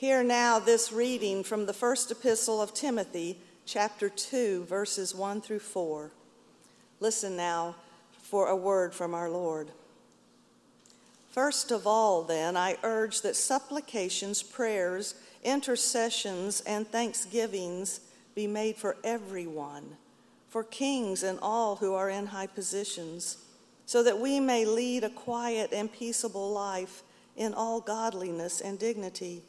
Hear now this reading from the first epistle of Timothy, chapter 2, verses 1 through 4. Listen now for a word from our Lord. First of all, then, I urge that supplications, prayers, intercessions, and thanksgivings be made for everyone, for kings and all who are in high positions, so that we may lead a quiet and peaceable life in all godliness and dignity.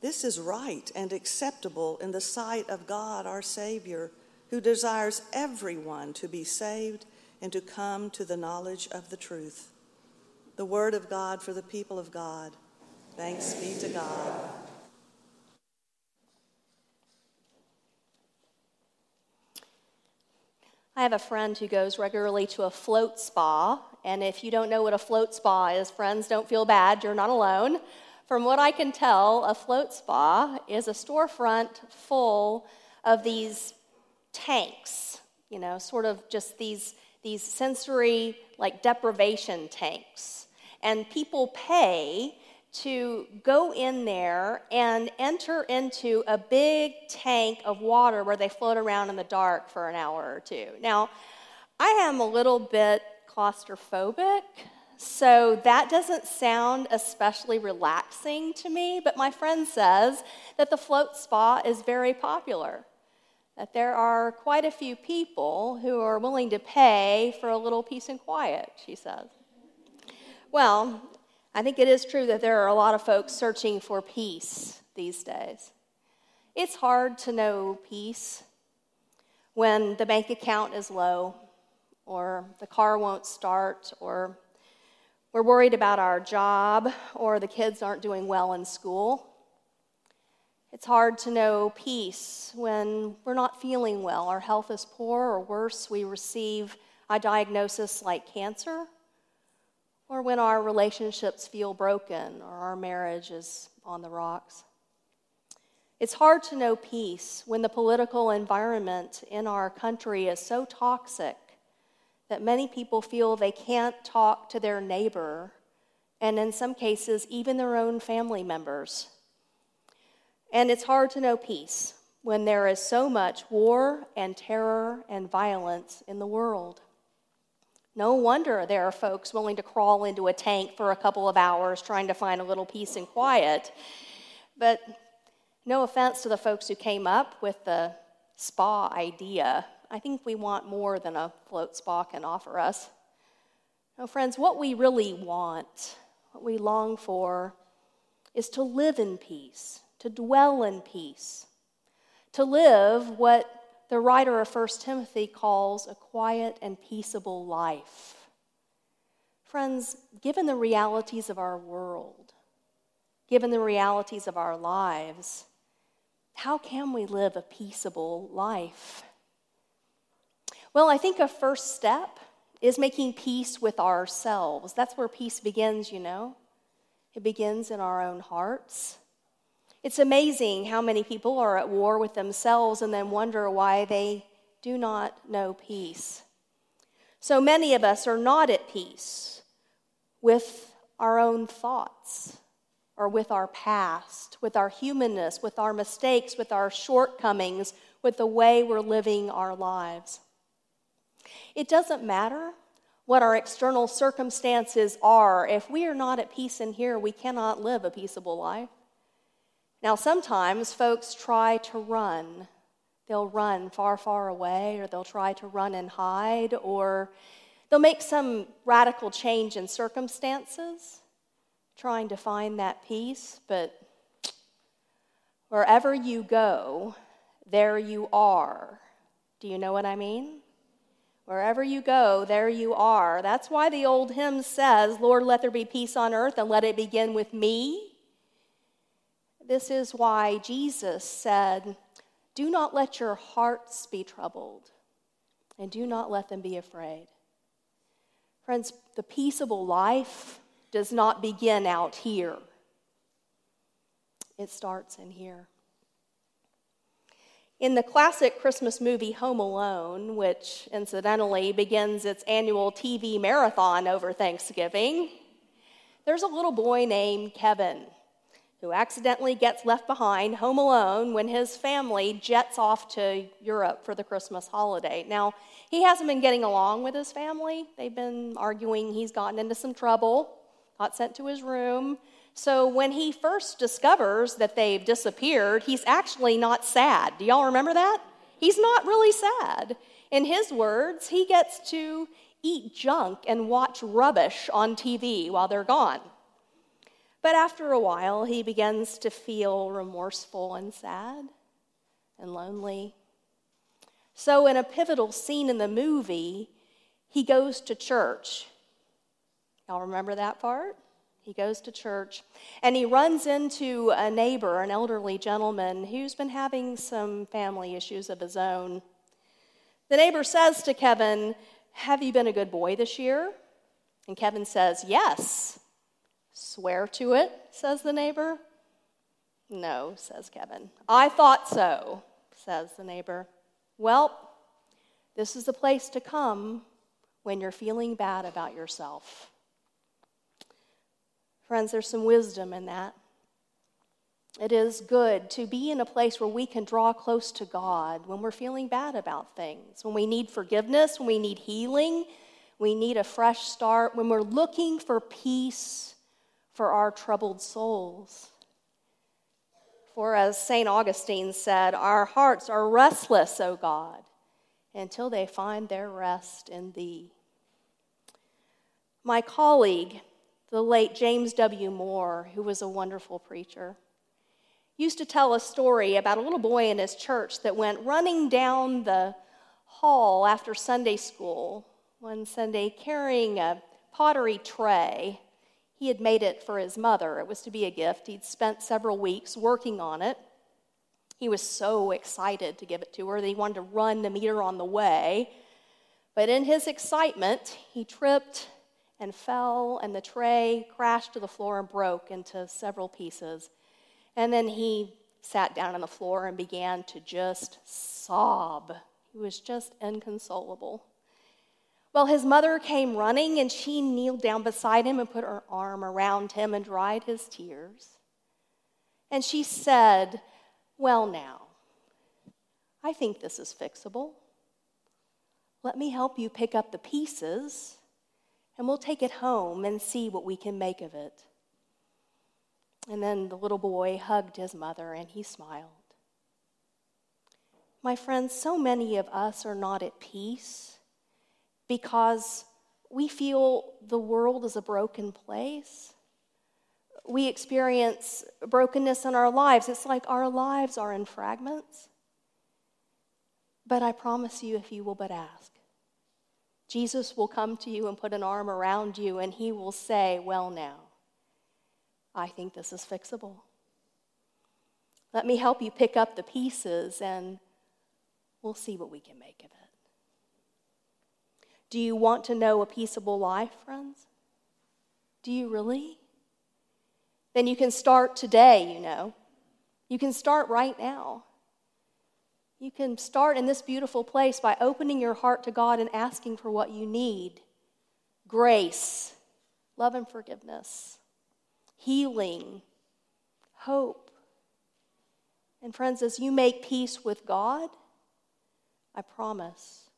This is right and acceptable in the sight of God our Savior, who desires everyone to be saved and to come to the knowledge of the truth. The word of God for the people of God. Thanks be to God. I have a friend who goes regularly to a float spa. And if you don't know what a float spa is, friends, don't feel bad. You're not alone. From what I can tell, a float spa is a storefront full of these tanks, you know, sort of just these, these sensory, like deprivation tanks. And people pay to go in there and enter into a big tank of water where they float around in the dark for an hour or two. Now, I am a little bit claustrophobic, so that doesn't sound especially relaxing to me, but my friend says that the float spa is very popular. That there are quite a few people who are willing to pay for a little peace and quiet, she says. Well, I think it is true that there are a lot of folks searching for peace these days. It's hard to know peace when the bank account is low, or the car won't start, or we're worried about our job, or the kids aren't doing well in school. It's hard to know peace when we're not feeling well, our health is poor, or worse, we receive a diagnosis like cancer or when our relationships feel broken or our marriage is on the rocks. It's hard to know peace when the political environment in our country is so toxic that many people feel they can't talk to their neighbor, and in some cases, even their own family members. And it's hard to know peace when there is so much war and terror and violence in the world. No wonder there are folks willing to crawl into a tank for a couple of hours trying to find a little peace and quiet. But no offense to the folks who came up with the spa idea. I think we want more than a float spa can offer us. No, friends, what we really want, what we long for, is to live in peace, to dwell in peace, to live what the writer of 1 Timothy calls a quiet and peaceable life. Friends, given the realities of our world, given the realities of our lives, how can we live a peaceable life? Well, I think a first step is making peace with ourselves. That's where peace begins, you know. It begins in our own hearts. It's amazing how many people are at war with themselves and then wonder why they do not know peace. So many of us are not at peace with our own thoughts or with our past, with our humanness, with our mistakes, with our shortcomings, with the way we're living our lives. It doesn't matter what our external circumstances are. If we are not at peace in here, we cannot live a peaceable life. Now, sometimes folks try to run. They'll run far, far away, or they'll try to run and hide, or they'll make some radical change in circumstances, trying to find that peace. But wherever you go, there you are. Do you know what I mean? Wherever you go, there you are. That's why the old hymn says, Lord, let there be peace on earth and let it begin with me. This is why Jesus said, Do not let your hearts be troubled, and do not let them be afraid. Friends, the peaceable life does not begin out here, it starts in here. In the classic Christmas movie Home Alone, which incidentally begins its annual TV marathon over Thanksgiving, there's a little boy named Kevin who accidentally gets left behind home alone when his family jets off to Europe for the Christmas holiday. Now, he hasn't been getting along with his family. They've been arguing, he's gotten into some trouble, got sent to his room. So when he first discovers that they've disappeared, he's actually not sad. Do y'all remember that? He's not really sad. In his words, he gets to eat junk and watch rubbish on TV while they're gone. But after a while, he begins to feel remorseful and sad and lonely. So, in a pivotal scene in the movie, he goes to church. Y'all remember that part? He goes to church and he runs into a neighbor, an elderly gentleman who's been having some family issues of his own. The neighbor says to Kevin, Have you been a good boy this year? And Kevin says, Yes. Swear to it, says the neighbor. No, says Kevin. I thought so, says the neighbor. Well, this is the place to come when you're feeling bad about yourself. Friends, there's some wisdom in that. It is good to be in a place where we can draw close to God when we're feeling bad about things, when we need forgiveness, when we need healing, we need a fresh start, when we're looking for peace for our troubled souls. For as St. Augustine said, our hearts are restless, O God, until they find their rest in Thee. My colleague, the late James W. Moore, who was a wonderful preacher, used to tell a story about a little boy in his church that went running down the hall after Sunday school one Sunday carrying a pottery tray he had made it for his mother. It was to be a gift. He'd spent several weeks working on it. He was so excited to give it to her that he wanted to run to meet her on the way. But in his excitement, he tripped and fell, and the tray crashed to the floor and broke into several pieces. And then he sat down on the floor and began to just sob. He was just inconsolable. Well, his mother came running and she kneeled down beside him and put her arm around him and dried his tears. And she said, Well, now, I think this is fixable. Let me help you pick up the pieces and we'll take it home and see what we can make of it. And then the little boy hugged his mother and he smiled. My friends, so many of us are not at peace because we feel the world is a broken place. We experience brokenness in our lives. It's like our lives are in fragments. But I promise you, if you will but ask, Jesus will come to you and put an arm around you, and he will say, Well, now, I think this is fixable. Let me help you pick up the pieces, and we'll see what we can make of it. Do you want to know a peaceable life, friends? Do you really? Then you can start today, you know. You can start right now. You can start in this beautiful place by opening your heart to God and asking for what you need grace, love and forgiveness, healing, hope. And friends, as you make peace with God, I promise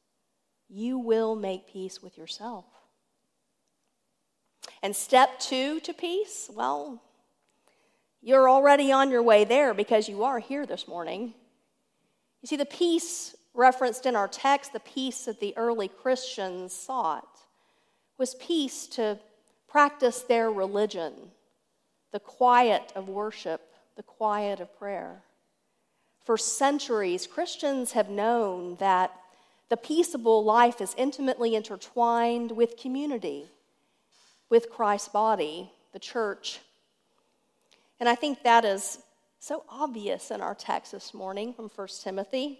you will make peace with yourself. And step two to peace, well, you're already on your way there because you are here this morning. You see, the peace referenced in our text, the peace that the early Christians sought, was peace to practice their religion, the quiet of worship, the quiet of prayer. For centuries, Christians have known that the peaceable life is intimately intertwined with community, with Christ's body, the church. And I think that is so obvious in our text this morning from 1 Timothy.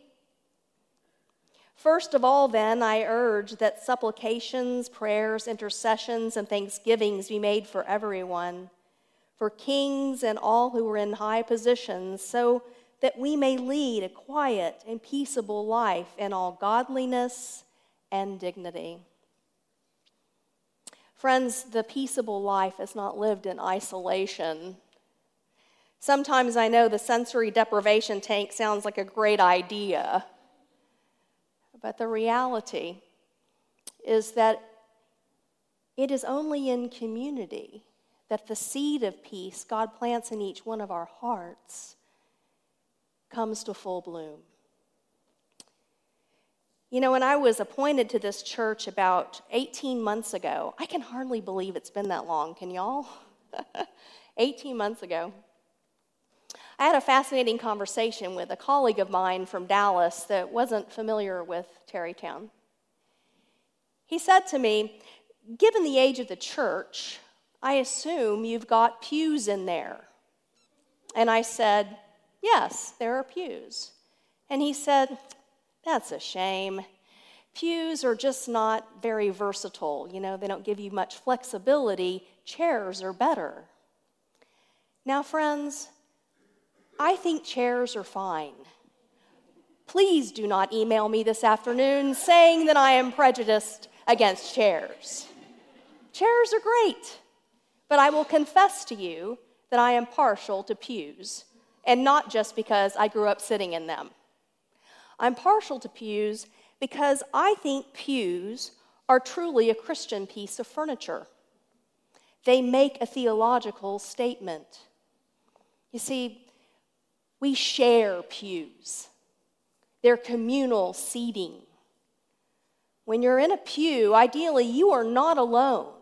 First of all, then, I urge that supplications, prayers, intercessions, and thanksgivings be made for everyone, for kings and all who are in high positions, so that we may lead a quiet and peaceable life in all godliness and dignity. Friends, the peaceable life is not lived in isolation. Sometimes I know the sensory deprivation tank sounds like a great idea, but the reality is that it is only in community that the seed of peace God plants in each one of our hearts comes to full bloom. You know, when I was appointed to this church about 18 months ago, I can hardly believe it's been that long, can y'all? 18 months ago. I had a fascinating conversation with a colleague of mine from Dallas that wasn't familiar with Tarrytown. He said to me, Given the age of the church, I assume you've got pews in there. And I said, Yes, there are pews. And he said, That's a shame. Pews are just not very versatile. You know, they don't give you much flexibility. Chairs are better. Now, friends, I think chairs are fine. Please do not email me this afternoon saying that I am prejudiced against chairs. Chairs are great, but I will confess to you that I am partial to pews, and not just because I grew up sitting in them. I'm partial to pews because I think pews are truly a Christian piece of furniture. They make a theological statement. You see, we share pews, they're communal seating. When you're in a pew, ideally, you are not alone.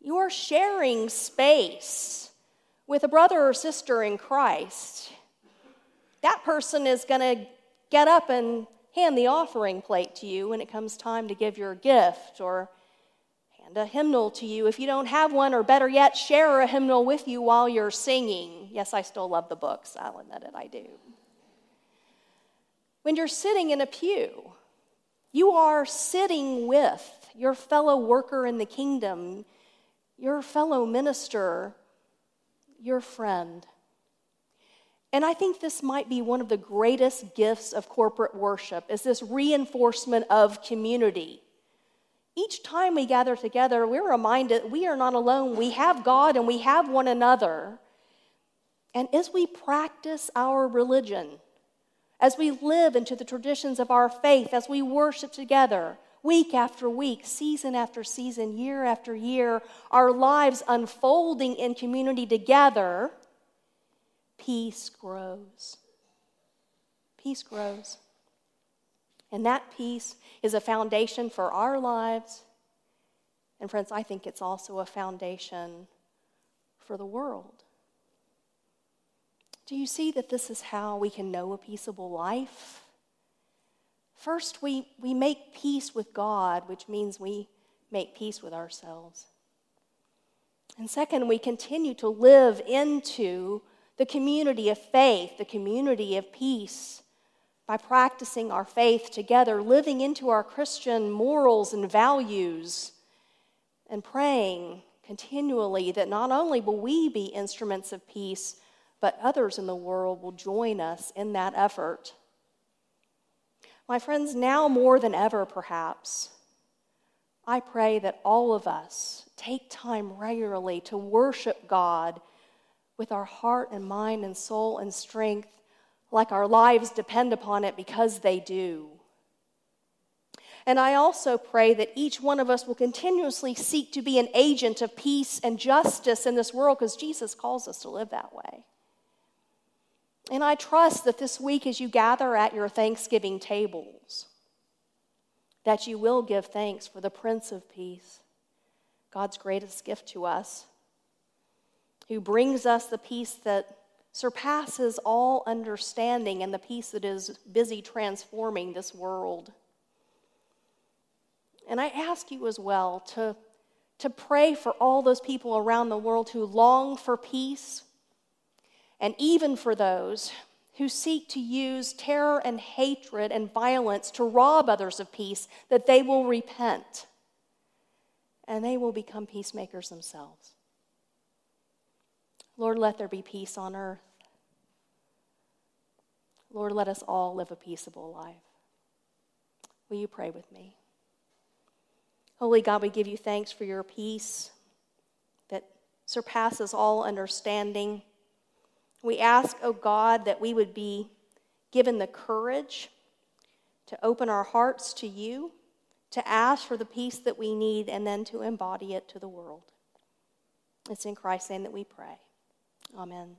You are sharing space with a brother or sister in Christ. That person is going to get up and hand the offering plate to you when it comes time to give your gift or hand a hymnal to you if you don't have one, or better yet, share a hymnal with you while you're singing. Yes, I still love the books, I'll admit it, I do. When you're sitting in a pew, you are sitting with your fellow worker in the kingdom, your fellow minister, your friend. And I think this might be one of the greatest gifts of corporate worship is this reinforcement of community. Each time we gather together, we're reminded we are not alone. We have God and we have one another. And as we practice our religion, as we live into the traditions of our faith, as we worship together, week after week, season after season, year after year, our lives unfolding in community together, peace grows. Peace grows. And that peace is a foundation for our lives. And, friends, I think it's also a foundation for the world. Do you see that this is how we can know a peaceable life? First, we, we make peace with God, which means we make peace with ourselves. And second, we continue to live into the community of faith, the community of peace by practicing our faith together, living into our Christian morals and values, and praying continually that not only will we be instruments of peace, but others in the world will join us in that effort. My friends, now more than ever, perhaps, I pray that all of us take time regularly to worship God with our heart and mind and soul and strength like our lives depend upon it because they do. And I also pray that each one of us will continuously seek to be an agent of peace and justice in this world because Jesus calls us to live that way. And I trust that this week, as you gather at your Thanksgiving tables, that you will give thanks for the Prince of Peace, God's greatest gift to us, who brings us the peace that surpasses all understanding and the peace that is busy transforming this world. And I ask you as well to, to pray for all those people around the world who long for peace, and even for those who seek to use terror and hatred and violence to rob others of peace, that they will repent and they will become peacemakers themselves. Lord, let there be peace on earth. Lord, let us all live a peaceable life. Will you pray with me? Holy God, we give you thanks for your peace that surpasses all understanding. We ask, oh God, that we would be given the courage to open our hearts to you, to ask for the peace that we need, and then to embody it to the world. It's in Christ's name that we pray. Amen.